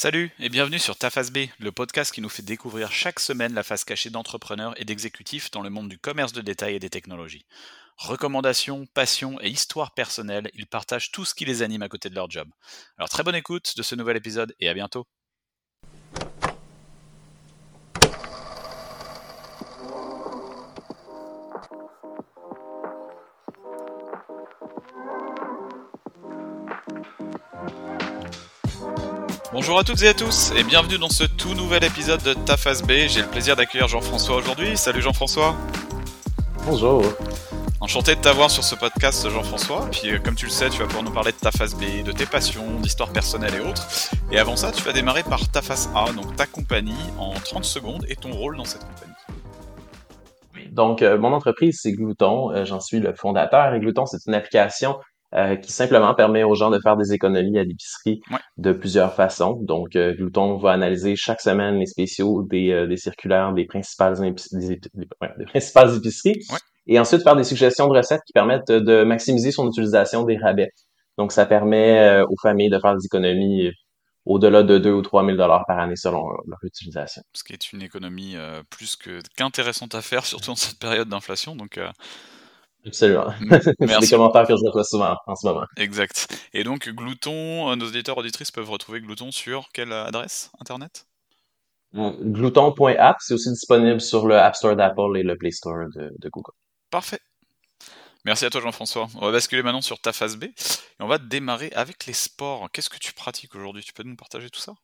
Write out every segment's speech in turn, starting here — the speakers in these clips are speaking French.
Salut et bienvenue sur Ta Face B, le podcast qui nous fait découvrir chaque semaine la face cachée d'entrepreneurs et d'exécutifs dans le monde du commerce de détail et des technologies. Recommandations, passions et histoires personnelles, ils partagent tout ce qui les anime à côté de leur job. Alors très bonne écoute de ce nouvel épisode et à bientôt. Bonjour à toutes et à tous et bienvenue dans ce tout nouvel épisode de Ta Face B. J'ai le plaisir d'accueillir Jean-François aujourd'hui. Salut Jean-François. Bonjour. Enchanté de t'avoir sur ce podcast Jean-François. Puis euh, comme tu le sais, tu vas pouvoir nous parler de ta B, de tes passions, d'histoires personnelles et autres. Et avant ça, tu vas démarrer par ta face A, donc ta compagnie, en 30 secondes et ton rôle dans cette compagnie. Donc, euh, mon entreprise, c'est Glouton. Euh, J'en suis le fondateur. Et Glouton, c'est une application euh, qui simplement permet aux gens de faire des économies à l'épicerie Ouais. de plusieurs façons. Donc, euh, Glouton va analyser chaque semaine les spéciaux des, euh, des circulaires des principales, des, principales épiceries Ouais. et ensuite faire des suggestions de recettes qui permettent de maximiser son utilisation des rabais. Donc, ça permet euh, aux familles de faire des économies au-delà de 2 ou 3 000 dollars par année selon leur utilisation. Ce qui est une économie euh, plus qu'intéressante à faire, surtout en cette période d'inflation. Donc, euh, Absolument. m- c'est des merci. commentaires que je reçois souvent en ce moment. Exact. Et donc, Glouton, euh, nos auditeurs auditrices peuvent retrouver Glouton sur quelle adresse? Internet? Glouton.app, c'est aussi disponible sur le App Store d'Apple et le Play Store de, de Google. Parfait. Merci à toi Jean-François. On va basculer maintenant sur ta phase B et on va démarrer avec les sports. Qu'est-ce que tu pratiques aujourd'hui? Tu peux nous partager tout ça?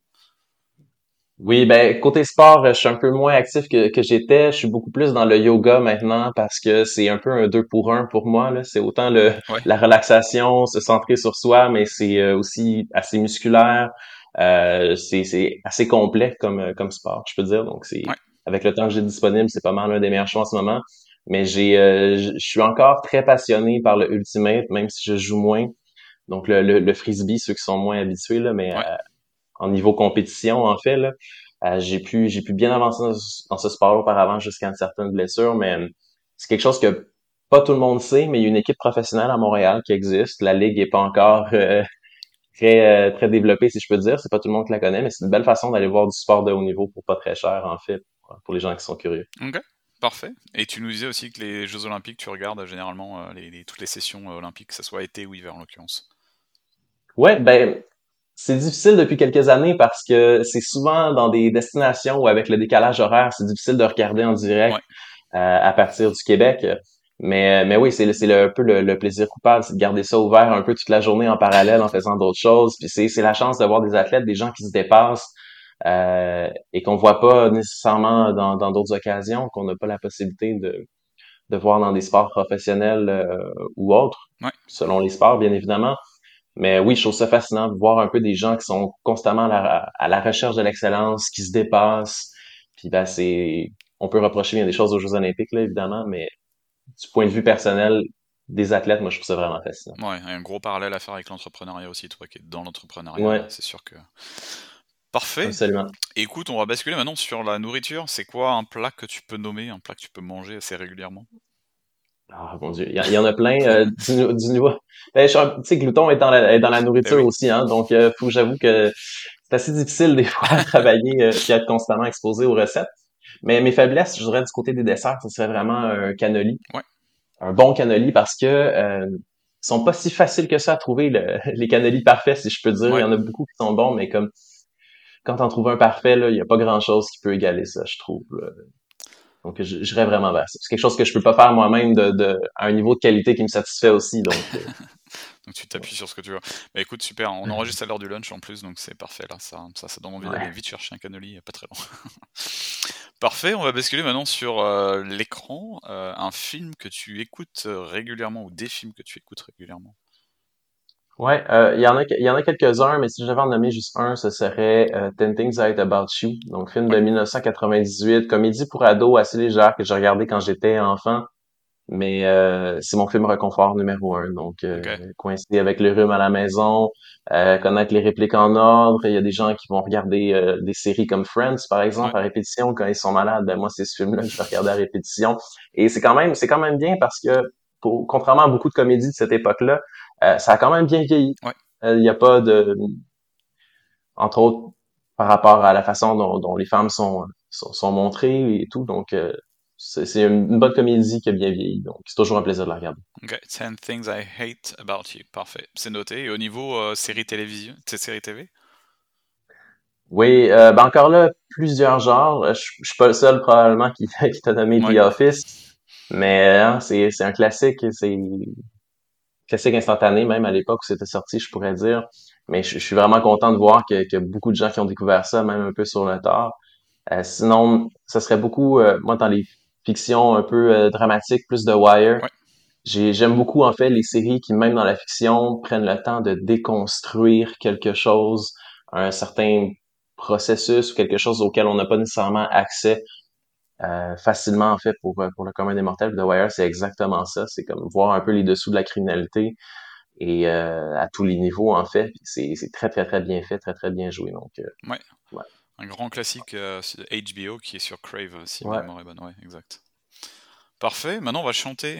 Oui, ben côté sport, je suis un peu moins actif que, que j'étais. Je suis beaucoup plus dans le yoga maintenant parce que c'est un peu un deux pour un pour moi. Là. C'est autant le, Ouais. la relaxation, se centrer sur soi, mais c'est euh, aussi assez musculaire. Euh, c'est, c'est assez complet comme, euh, comme sport, je peux dire. Donc c'est Ouais. avec le temps que j'ai disponible, c'est pas mal l'un des meilleurs choix en ce moment. Mais j'ai, euh, je je suis encore très passionné par le ultimate, même si je joue moins. Donc le, le, le frisbee, ceux qui sont moins habitués là, mais Ouais. euh, en niveau compétition en fait là, euh, j'ai pu j'ai pu bien avancer dans, ce dans ce sport auparavant jusqu'à une certaine blessure, mais euh, c'est quelque chose que pas tout le monde sait, mais il y a une équipe professionnelle à Montréal qui existe. La ligue est pas encore euh, très très développée, si je peux dire. C'est pas tout le monde qui la connaît, mais c'est une belle façon d'aller voir du sport de haut niveau pour pas très cher en fait, pour les gens qui sont curieux. Ok, parfait. Et tu nous disais aussi que les Jeux Olympiques, tu regardes généralement les, les- toutes les sessions olympiques, que ce soit été ou hiver en l'occurrence. Ouais, ben c'est difficile depuis quelques années parce que c'est souvent dans des destinations où avec le décalage horaire, c'est difficile de regarder en direct Ouais. euh, à partir du Québec. Mais, mais oui, c'est un peu le, le plaisir coupable, c'est de garder ça ouvert un peu toute la journée en parallèle en faisant d'autres choses. Puis c'est c'est la chance de voir des athlètes, des gens qui se dépassent euh, et qu'on voit pas nécessairement dans dans d'autres occasions, qu'on n'a pas la possibilité de de voir dans des sports professionnels euh, ou autres, Ouais. selon les sports bien évidemment. Mais oui, je trouve ça fascinant de voir un peu des gens qui sont constamment à la, à la recherche de l'excellence, qui se dépassent. Puis ben c'est, on peut reprocher bien des choses aux Jeux Olympiques là évidemment, mais du point de vue personnel des athlètes, moi je trouve ça vraiment fascinant. Ouais, un gros parallèle à faire avec l'entrepreneuriat aussi, toi qui es dans l'entrepreneuriat, Ouais, c'est sûr que... Parfait. absolument. Écoute, on va basculer maintenant sur la nourriture. C'est quoi un plat que tu peux nommer, un plat que tu peux manger assez régulièrement? Ah mon Dieu, il y, en- il y en a plein euh, du, du nouveau. Ben, je suis un- tu sais, Glouton est dans la, est dans la Eh nourriture oui. aussi, hein, donc euh, faut j'avoue que c'est assez difficile des fois à travailler euh, puis à être constamment exposé aux recettes. Mais mes faiblesses, je dirais du côté des desserts, ce serait vraiment un cannoli, Ouais. un bon cannoli parce que euh, ils sont pas si faciles que ça à trouver le- les cannolis parfaits, si je peux dire. Il y en a beaucoup qui sont bons, mais comme quand on trouve un parfait, là, il y a pas grand chose qui peut égaler ça, je trouve. là. Donc, je- j'irais vraiment vers ça. C'est quelque chose que je peux pas faire moi-même de, de, à un niveau de qualité qui me satisfait aussi. Donc, euh, Donc tu t'appuies sur ce que tu veux. Bah écoute, super, on enregistre à l'heure du lunch en plus, donc c'est parfait là, ça, ça, ça donne envie d'aller vite chercher un cannoli, il y a pas très loin. Parfait, on va basculer maintenant sur euh, l'écran, euh, un film que tu écoutes régulièrement ou des films que tu écoutes régulièrement? Ouais, euh, il y en a, il y en a quelques-uns, mais si je devais en nommer juste un, ce serait euh, Ten Things I Hate About You, donc film de Ouais, 1998, comédie pour ados assez légère que j'ai regardé quand j'étais enfant, mais euh, c'est mon film réconfort numéro un. Donc, euh, ok. coïncider avec le rhume à la maison, euh, connaître les répliques en ordre. Il y a des gens qui vont regarder euh, des séries comme Friends, par Ouais, exemple, à répétition quand ils sont malades. Ben moi, c'est ce film-là que je vais regarder à répétition. Et c'est quand même, c'est quand même bien parce que, pour, contrairement à beaucoup de comédies de cette époque-là, euh, ça a quand même bien vieilli. ouais, Euh, Il n'y a pas de, entre autres, par rapport à la façon dont, dont les femmes sont, sont, sont montrées et tout. Donc, euh, c'est une, bonne comédie qui a bien vieilli. Donc, c'est toujours un plaisir de la regarder. Ok, 10 Things I Hate About You. Parfait, c'est noté. Et au niveau série télévision, série TV? Oui, ben encore là, plusieurs genres. Je, je suis pas le seul probablement qui, qui t'a nommé Ouais. The Office, mais hein, c'est c'est un classique, c'est classique instantané même à l'époque où c'était sorti, je pourrais dire. Mais je, je suis vraiment content de voir que, que beaucoup de gens qui ont découvert ça, même un peu sur le tard. Euh, sinon, ça serait beaucoup, euh, moi dans les fictions un peu euh, dramatiques, plus de Wire. Ouais. J'aime beaucoup en fait les séries qui, même dans la fiction, prennent le temps de déconstruire quelque chose, un certain processus ou quelque chose auquel on n'a pas nécessairement accès euh, facilement en fait pour, euh, pour le commun des mortels. The Wire, c'est exactement ça. C'est comme voir un peu les dessous de la criminalité et euh, à tous les niveaux en fait. C'est très très très bien fait, très très bien joué. Donc euh, Ouais. ouais. Un grand classique HBO qui est sur Crave, si Ouais. mémoire est bonne. Ouais, exact. Parfait. Maintenant, on va chanter.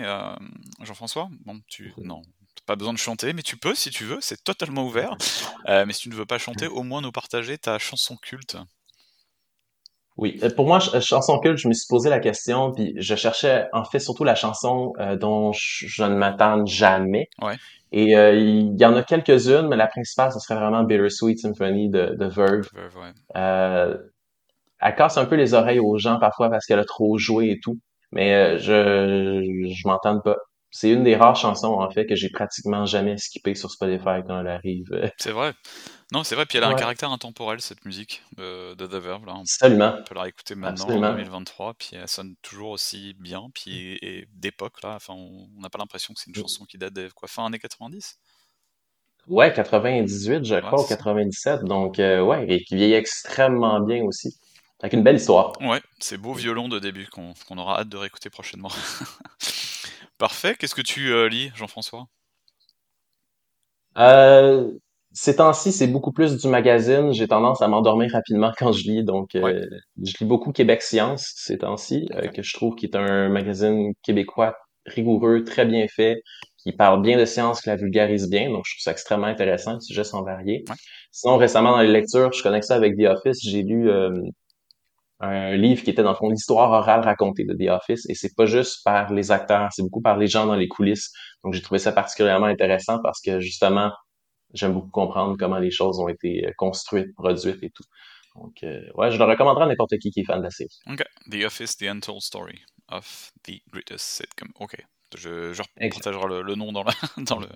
Jean-François Bon, tu. Non. t'as Pas besoin de chanter, mais tu peux si tu veux, c'est totalement ouvert. Euh, mais si tu ne veux pas chanter, au moins nous partager ta chanson culte. Oui, Euh, pour moi, ch- chanson culte, je me suis posé la question, puis je cherchais en fait surtout la chanson euh, dont je, je ne m'attends jamais. Ouais. Et euh, il y en a quelques-unes, mais la principale, ce serait vraiment Bittersweet Symphony de, de Verve. Verve, ouais. Euh, elle casse un peu les oreilles aux gens parfois parce qu'elle a trop joué et tout, mais euh, je je m'entends pas. C'est une des rares chansons en fait que j'ai pratiquement jamais skippé sur Spotify quand elle arrive. C'est vrai. Non, c'est vrai, puis elle a un caractère intemporel, cette musique euh, de The Verve. Là. On absolument, peut la réécouter maintenant, en absolument. 2023, puis elle sonne toujours aussi bien, puis et d'époque, là. Enfin, on on n'a pas l'impression que c'est une chanson qui date de quoi, fin années 90? Ouais, 98, je Ouais, crois, ou c'est ça. 97. Donc, euh, ouais, et qui vieillit extrêmement bien aussi. Avec une belle histoire. Ouais, c'est beau violon de début qu'on qu'on aura hâte de réécouter prochainement. Parfait. Qu'est-ce que tu euh, lis, Jean-François? Euh, ces temps-ci, c'est beaucoup plus du magazine. J'ai tendance à m'endormir rapidement quand je lis. Donc, Ouais, euh, je lis beaucoup Québec Science ces temps-ci, euh, que je trouve qui est un magazine québécois rigoureux, très bien fait, qui parle bien de science, qui la vulgarise bien. Donc, je trouve ça extrêmement intéressant. Les sujets sont variés. Ouais, Sinon, récemment, dans les lectures, je connecte ça avec The Office. J'ai lu un livre qui était dans le fond l'histoire orale racontée de The Office et c'est pas juste par les acteurs, c'est beaucoup par les gens dans les coulisses. Donc j'ai trouvé ça particulièrement intéressant parce que justement, j'aime beaucoup comprendre comment les choses ont été euh, construites, produites et tout. Donc euh, ouais, je le recommanderais à n'importe qui qui est fan de la série. ok. The Office, The Untold Story of the Greatest Sitcom. Ok. Je, je Exact. repartagerai le, le nom dans, la, dans, le,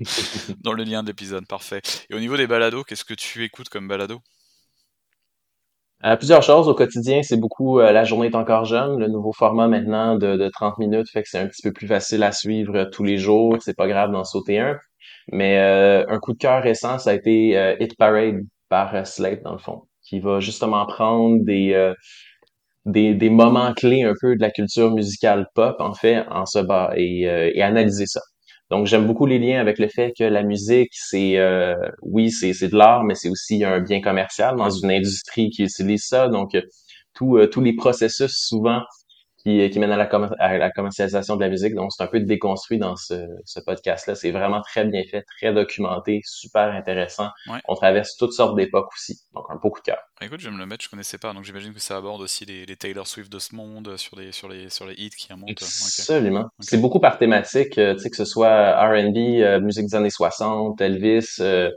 dans le lien de l'épisode. Parfait. Et au niveau des balados, qu'est-ce que tu écoutes comme balado? Euh, plusieurs choses au quotidien, c'est beaucoup euh, La journée est encore jeune, le nouveau format maintenant de, de 30 minutes, fait que c'est un petit peu plus facile à suivre euh, tous les jours, c'est pas grave d'en sauter un. Mais un coup de cœur récent, ça a été Hit Parade par Slate, dans le fond, qui va justement prendre des, des, moments clés un peu de la culture musicale pop, en fait, en se bas et analyser ça. Donc, j'aime beaucoup les liens avec le fait que la musique, c'est, euh, oui, c'est, c'est de l'art, mais c'est aussi un bien commercial dans une industrie qui utilise ça. Donc, euh, tout, euh, tous les processus souvent qui, euh, qui mènent à la, à la commercialisation de la musique. Donc, c'est un peu déconstruit dans ce, ce podcast-là. C'est vraiment très bien fait, très documenté, super intéressant. Ouais. On traverse toutes sortes d'époques aussi. Donc, un beau coup de cœur. Écoute, je vais me le mettre, je connaissais pas, donc j'imagine que ça aborde aussi les, les Taylor Swift de ce monde, sur les, sur les, sur les hits qui remontent. Absolument. ok. C'est beaucoup par thématique, euh, tu sais, que ce soit R&B, euh, musique des années 60, Elvis, euh,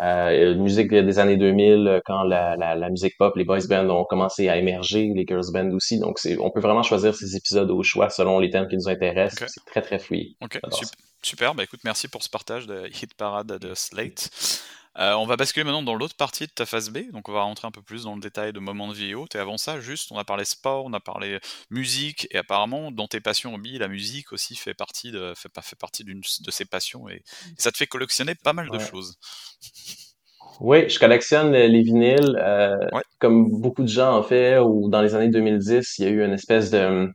euh, musique des années 2000, euh, quand la, la, la musique pop, les boys bands ont commencé à émerger, les girls bands aussi. Donc, c'est, on peut vraiment choisir ces épisodes au choix selon les thèmes qui nous intéressent. C'est très, très fouillé. ok, J'adore sup- ça. super. Bah écoute, merci pour ce partage de Hit Parade de Slate. Euh, on va basculer maintenant dans l'autre partie de ta phase B, donc on va rentrer un peu plus dans le détail de moments de vie et autres. Et avant ça, juste, on a parlé sport, on a parlé musique, et apparemment, dans tes passions hobby, la musique aussi fait partie de, fait, pas- fait partie d'une de ses passions, et, et ça te fait collectionner pas mal de choses. Oui, je collectionne les vinyles, euh, Ouais, comme beaucoup de gens en fait, ou dans les années 2010, il y a eu une espèce de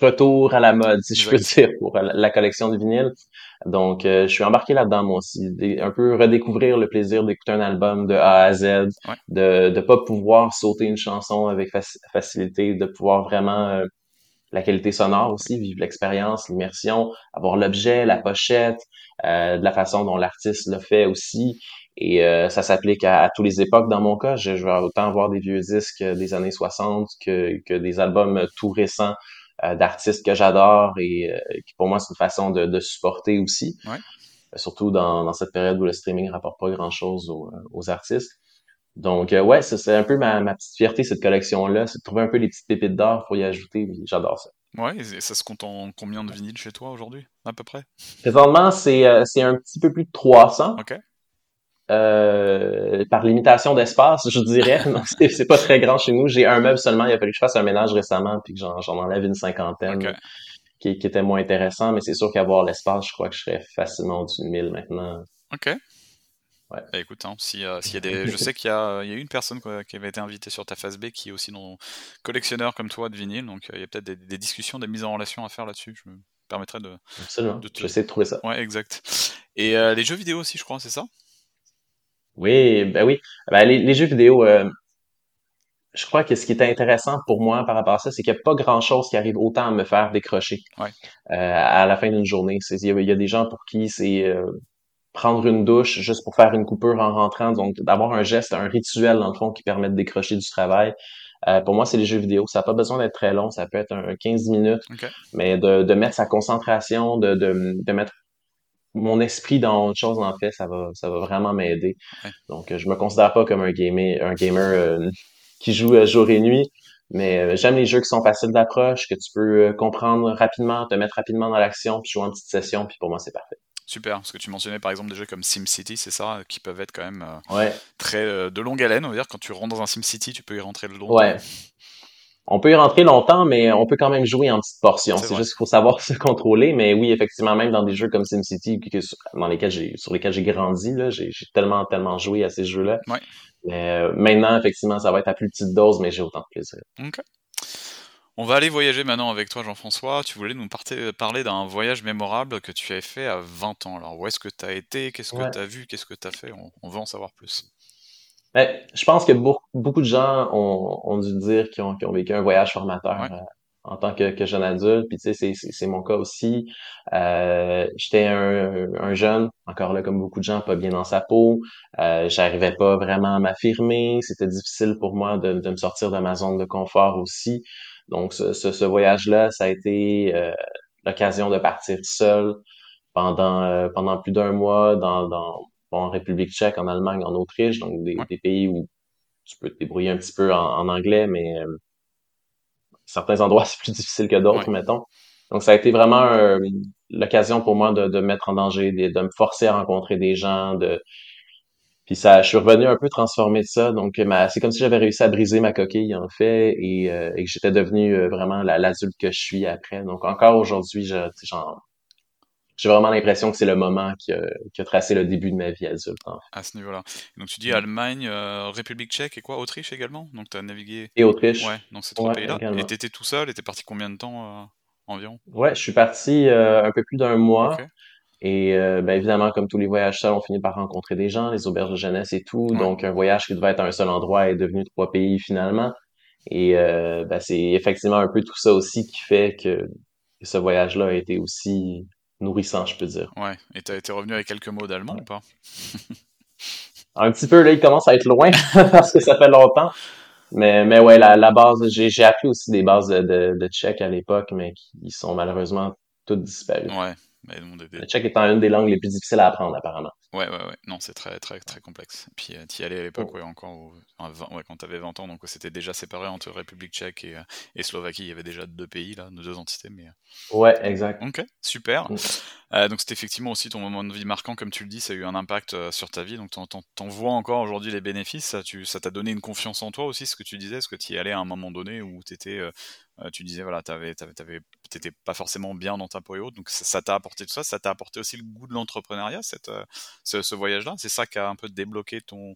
retour à la mode, si je peux dire, pour la collection de vinyles. Donc, euh, je suis embarqué là-dedans, moi aussi. Un peu redécouvrir le plaisir d'écouter un album de A à Z, Ouais, de de pas pouvoir sauter une chanson avec faci- facilité, de pouvoir vraiment euh, la qualité sonore aussi, vivre l'expérience, l'immersion, avoir l'objet, la pochette, euh, de la façon dont l'artiste le fait aussi. Et euh, ça s'applique à, à toutes les époques dans mon cas. Je, vais autant voir des vieux disques des années 60 que, que des albums tout récents d'artistes que j'adore et euh, qui pour moi c'est une façon de, de supporter aussi. Ouais. Surtout dans, dans cette période où le streaming rapporte pas grand-chose aux, aux artistes. Donc ouais, c'est un peu ma, ma petite fierté cette collection-là, c'est de trouver un peu les petites pépites d'or pour y ajouter. J'adore ça. Ouais, et ça se compte en combien de vinyles chez toi aujourd'hui, à peu près? Présentement, c'est euh, c'est un petit peu plus de 300. OK. Euh, par limitation d'espace, je dirais. Non, c'est pas très grand chez nous. J'ai un meuble seulement. Il a fallu que je fasse un ménage récemment puis que j'en enlève une cinquantaine qui, qui était moins intéressant. Mais c'est sûr qu'avoir l'espace, je crois que je serais facilement au-dessus de 1000 maintenant. OK. Ouais. Bah écoute, hein, si, euh, s'il y a des, je sais qu'il y a, il y a une personne quoi, qui avait été invitée sur ta phase B qui est aussi non collectionneur comme toi de vinyle, donc euh, il y a peut-être des, des discussions, des mises en relation à faire là-dessus. Je me permettrais de. Absolument. de te- Je vais essayer de trouver ça. Ouais, exact. Et euh, les jeux vidéo aussi, je crois, c'est ça? Oui, ben oui. Ben, les, les jeux vidéo, euh, je crois que ce qui était intéressant pour moi par rapport à ça, c'est qu'il n'y a pas grand-chose qui arrive autant à me faire décrocher Ouais. euh, à la fin d'une journée. Il y, y a des gens pour qui c'est euh, prendre une douche juste pour faire une coupure en rentrant, donc d'avoir un geste, un rituel dans le fond qui permet de décrocher du travail. Euh, pour moi, c'est les jeux vidéo. Ça n'a pas besoin d'être très long, ça peut être un 15 minutes, Ok. mais de, de mettre sa concentration, de, de, de mettre mon esprit dans autre chose en fait, ça va, ça va vraiment m'aider. Ouais. Donc, je me considère pas comme un gamer, un gamer euh, qui joue euh, jour et nuit, mais euh, j'aime les jeux qui sont faciles d'approche, que tu peux comprendre rapidement, te mettre rapidement dans l'action, puis jouer en petite session, puis pour moi, c'est parfait. Super, parce que tu mentionnais par exemple des jeux comme SimCity, c'est ça, qui peuvent être quand même euh, Ouais, très euh, de longue haleine, on va dire. Quand tu rentres dans un SimCity, tu peux y rentrer de longtemps. ouais. On peut y rentrer longtemps, mais on peut quand même jouer en petites portions. C'est juste qu'il faut savoir se contrôler. Mais oui, effectivement, même dans des jeux comme SimCity, que- dans lesquels j'ai, sur lesquels j'ai grandi, là, j'ai, tellement, tellement joué à ces jeux-là. Ouais. Mais euh, maintenant, effectivement, ça va être à plus petite dose, mais j'ai autant de plaisir. On va aller voyager maintenant avec toi, Jean-François. Tu voulais nous parter- parler d'un voyage mémorable que tu avais fait à 20 ans. Alors, où est-ce que tu as été? Qu'est-ce que Ouais. tu as vu? Qu'est-ce que tu as fait? On, on veut en savoir plus. Ben, je pense que beaucoup, de gens ont, ont dû dire qu'ils ont, vécu un voyage formateur Ouais. euh, en tant que, que jeune adulte. Puis tu sais, c'est, mon cas aussi. Euh, j'étais un, un jeune, encore là, comme beaucoup de gens, pas bien dans sa peau. Euh, j'arrivais pas vraiment à m'affirmer. C'était difficile pour moi de, de me sortir de ma zone de confort aussi. Donc, ce, ce, ce voyage-là, ça a été euh, l'occasion de partir seul pendant euh, pendant plus d'un mois dans, dans en République tchèque, en Allemagne, en Autriche, donc des, Ouais. des pays où tu peux te débrouiller un petit peu en, en anglais, mais euh, certains endroits c'est plus difficile que d'autres, Ouais. mettons. Donc ça a été vraiment euh, l'occasion pour moi de, de me mettre en danger, de, de me forcer à rencontrer des gens, de puis ça, je suis revenu un peu transformé de ça. Donc ma, c'est comme si j'avais réussi à briser ma coquille en fait, et, euh, et que j'étais devenu vraiment la- l'adulte que je suis après. Donc encore aujourd'hui, j'en- j'ai vraiment l'impression que c'est le moment qui a, qui a tracé le début de ma vie adulte. en fait. à ce niveau-là. Donc, tu dis Mm. Allemagne, euh, République tchèque et quoi? Autriche également? Donc, tu as navigué. Et Autriche. Ouais, donc ces trois Ouais, pays-là. Et tu étais tout seul? Et tu parti combien de temps euh, environ? Ouais, je suis parti euh, un peu plus d'un mois. Et ben évidemment, comme tous les voyages seuls, on finit par rencontrer des gens, les auberges de jeunesse et tout. Ouais. Donc un voyage qui devait être à un seul endroit est devenu trois pays finalement. Et ben, c'est effectivement un peu tout ça aussi qui fait que ce voyage-là a été aussi nourrissant, je peux dire. Ouais. Et tu as été revenu avec quelques mots d'allemand Ouais. ou pas? Un petit peu là, il commence à être loin parce que ça fait longtemps. Mais, mais ouais, la, la base, j'ai, appris aussi des bases de, de, de tchèque à l'époque, mais qui sont malheureusement toutes disparues. Ouais. Mais des- des- Le tchèque étant une des langues les plus difficiles à apprendre, apparemment. Ouais, ouais, ouais. Non, c'est très, très, très complexe. Puis, euh, t'y allais à l'époque, Oh. ouais, encore, au- enfin, 20 ouais, quand t'avais 20 ans, donc c'était déjà séparé entre République tchèque et, euh, et Slovaquie. Il y avait déjà deux pays, là, deux entités, mais... euh, Ouais, exact. Ok, super. Mm. Euh, donc, c'était effectivement aussi ton moment de vie marquant, comme tu le dis, ça a eu un impact sur ta vie, donc t'en, t'en, t'en vois encore aujourd'hui les bénéfices. Ça, tu, ça t'a donné une confiance en toi aussi, ce que tu disais, ce que tu y allais à un moment donné où t'étais... euh, euh, tu disais, voilà, t'avais, t'étais pas forcément bien dans ta peau et autres, donc ça, t'a apporté tout ça, ça t'a apporté aussi le goût de l'entrepreneuriat, cette, euh, ce, ce voyage-là? C'est ça qui a un peu débloqué ton,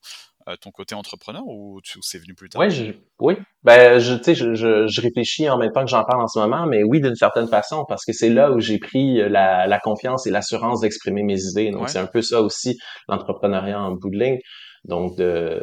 euh, ton côté entrepreneur ou c'est venu plus tard? Ouais, je, oui. Ben, je, tu sais, je, je, je réfléchis en même temps que j'en parle en ce moment, mais oui, d'une certaine façon, parce que c'est là où j'ai pris la, la confiance et l'assurance d'exprimer mes idées. Donc, Ouais. c'est un peu ça aussi, l'entrepreneuriat en bout de ligne. Donc, de,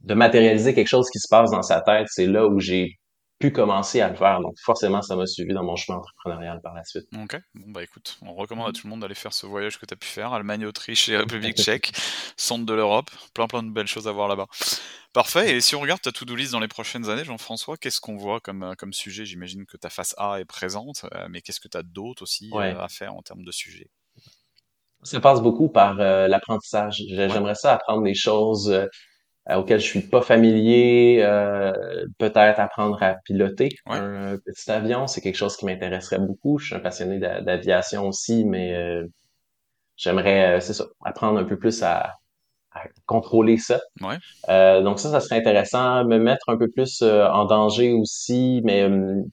de matérialiser quelque chose qui se passe dans sa tête, c'est là où j'ai pu commencer à le faire. Donc forcément, ça m'a suivi dans mon chemin entrepreneurial par la suite. Ok, bon bah écoute, on recommande à tout le monde d'aller faire ce voyage que tu as pu faire, Allemagne, Autriche et République tchèque, centre de l'Europe, plein plein de belles choses à voir là-bas. Parfait, et si on regarde ta to-do list dans les prochaines années, Jean-François, qu'est-ce qu'on voit comme, euh, comme sujet? J'imagine que ta face A est présente, euh, mais qu'est-ce que tu as d'autre aussi euh, à faire en termes de sujets Ça passe beaucoup par l'apprentissage. J'aimerais ça apprendre des choses auquel je suis pas familier, euh, peut-être apprendre à piloter un petit avion, c'est quelque chose qui m'intéresserait beaucoup. Je suis un passionné d'aviation aussi, mais euh, j'aimerais, c'est ça, apprendre un peu plus à, contrôler ça. Ouais. donc ça, ça serait intéressant. Me mettre un peu plus en danger aussi, mais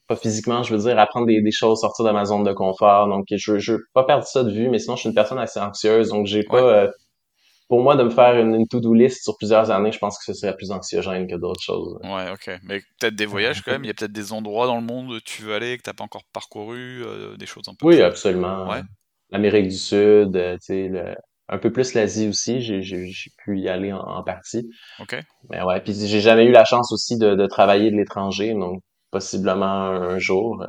pas physiquement, je veux dire, apprendre des, choses, sortir de ma zone de confort. Donc je, je veux pas perdre ça de vue, mais sinon je suis une personne assez anxieuse, donc j'ai pas pour moi, de me faire une, to-do list sur plusieurs années, je pense que ce serait plus anxiogène que d'autres choses. Ouais, ok. Mais peut-être des voyages quand même. Il y a peut-être des endroits dans le monde où tu veux aller que tu n'as pas encore parcouru, euh, des choses un peu. Oui, absolument. Ouais. L'Amérique du Sud, euh, tu sais, un peu plus l'Asie aussi. J'ai pu y aller en, partie. Ok. Mais ouais, puis j'ai jamais eu la chance aussi de, de travailler de l'étranger, donc possiblement un, jour.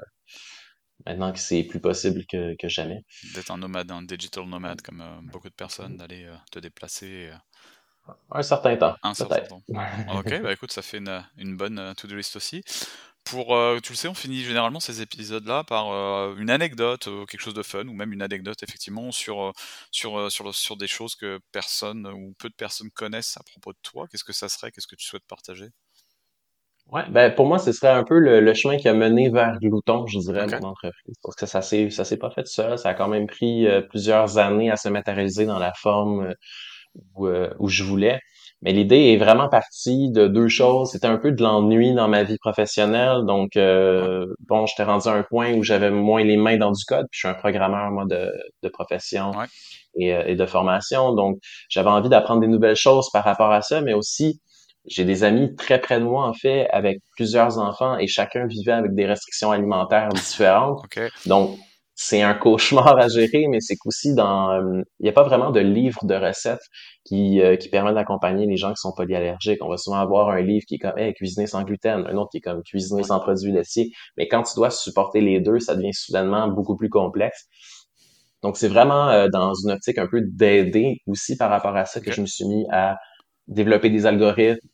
Maintenant que c'est plus possible que, que jamais. D'être un nomade, un digital nomade, comme euh, beaucoup de personnes, d'aller euh, te déplacer. Euh, un certain temps. Un certain temps. ok, bah écoute, ça fait une, une bonne to-do list aussi. Pour, tu le sais, on finit généralement ces épisodes-là par une anecdote, quelque chose de fun, ou même une anecdote effectivement sur, sur, sur, sur des choses que personne ou peu de personnes connaissent à propos de toi. Qu'est-ce que ça serait? Qu'est-ce que tu souhaites partager? Ouais, ben pour moi, ce serait un peu le, chemin qui a mené vers Glouton, je dirais, mon entreprise. Parce que ça s'est ça s'est pas fait seul. Ça a quand même pris euh, plusieurs années à se matérialiser dans la forme euh, où, euh, où je voulais. Mais l'idée est vraiment partie de deux choses. C'était un peu de l'ennui dans ma vie professionnelle. Donc, bon, j'étais rendu à un point où j'avais moins les mains dans du code. Puis je suis un programmeur, moi, de, de profession et, et de formation. Donc, j'avais envie d'apprendre des nouvelles choses par rapport à ça, mais aussi j'ai des amis très près de moi, en fait, avec plusieurs enfants et chacun vivait avec des restrictions alimentaires différentes. Donc, c'est un cauchemar à gérer, mais c'est qu'aussi dans, euh, il n'y a pas vraiment de livre de recettes qui, euh, qui permet d'accompagner les gens qui sont polyallergiques. On va souvent avoir un livre qui est comme, hey, cuisiner sans gluten, un autre qui est comme cuisiner sans produits laitiers. Mais quand tu dois supporter les deux, ça devient soudainement beaucoup plus complexe. Donc, c'est vraiment euh, dans une optique un peu d'aider aussi par rapport à ça que je me suis mis à développer des algorithmes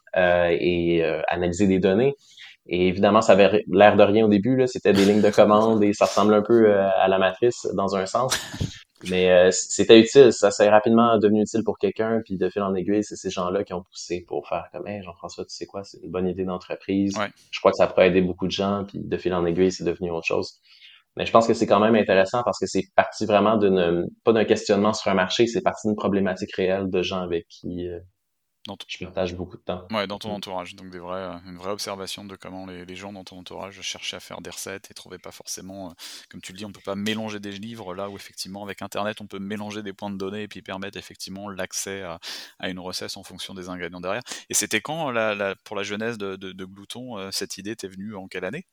et euh, analyser des données. Et évidemment, ça avait l'air de rien au début. C'était des lignes de commande et ça ressemble un peu euh, à la matrice dans un sens. Mais c'était utile. Ça s'est rapidement devenu utile pour quelqu'un. Puis de fil en aiguille, c'est ces gens-là qui ont poussé pour faire comme hey, Jean-François, tu sais quoi, c'est une bonne idée d'entreprise. Je crois que ça pourrait aider beaucoup de gens. Puis de fil en aiguille, c'est devenu autre chose. Mais je pense que c'est quand même intéressant parce que c'est parti vraiment d'une pas d'un questionnement sur un marché, c'est parti d'une problématique réelle de gens avec qui dans Je partage beaucoup de temps. Ouais, dans ton mm. entourage. Donc des vrais, euh, une vraie observation de comment les, gens dans ton entourage cherchaient à faire des recettes et trouvaient pas forcément, euh, comme tu le dis, on peut pas mélanger des livres là où effectivement avec Internet on peut mélanger des points de données et puis permettre effectivement l'accès à, une recette en fonction des ingrédients derrière. Et c'était quand la, pour la jeunesse de, de, Glouton, euh, cette idée t'est venue en quelle année?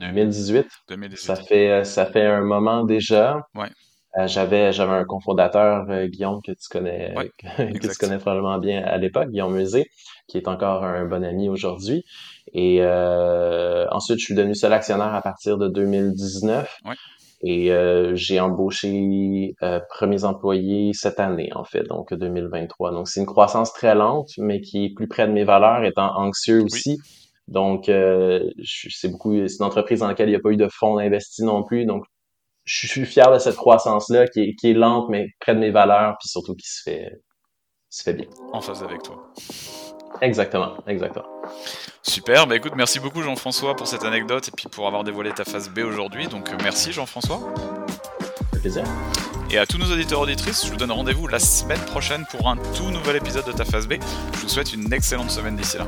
2018. 2018. Ça fait, ça fait un moment déjà. Ouais. Euh, j'avais j'avais un cofondateur euh, Guillaume que tu connais que, tu connais probablement bien à l'époque Guillaume Musée qui est encore un bon ami aujourd'hui. Et euh, ensuite je suis devenu seul actionnaire à partir de 2019 et j'ai embauché premiers employés cette année en fait donc 2023 donc c'est une croissance très lente mais qui est plus près de mes valeurs étant anxieux aussi. Donc, c'est beaucoup, c'est une entreprise dans laquelle il n'y a pas eu de fonds d'investi non plus. Donc, je suis fier de cette croissance-là qui est, qui est lente, mais près de mes valeurs, puis surtout qui se fait, se fait bien. En phase avec toi. Exactement, exactement. Super, bah écoute, merci beaucoup Jean-François pour cette anecdote et puis pour avoir dévoilé ta phase B aujourd'hui. Donc euh, merci Jean-François. plaisir. Et à tous nos auditeurs auditrices, je vous donne rendez-vous la semaine prochaine pour un tout nouvel épisode de ta phase B. Je vous souhaite une excellente semaine d'ici là.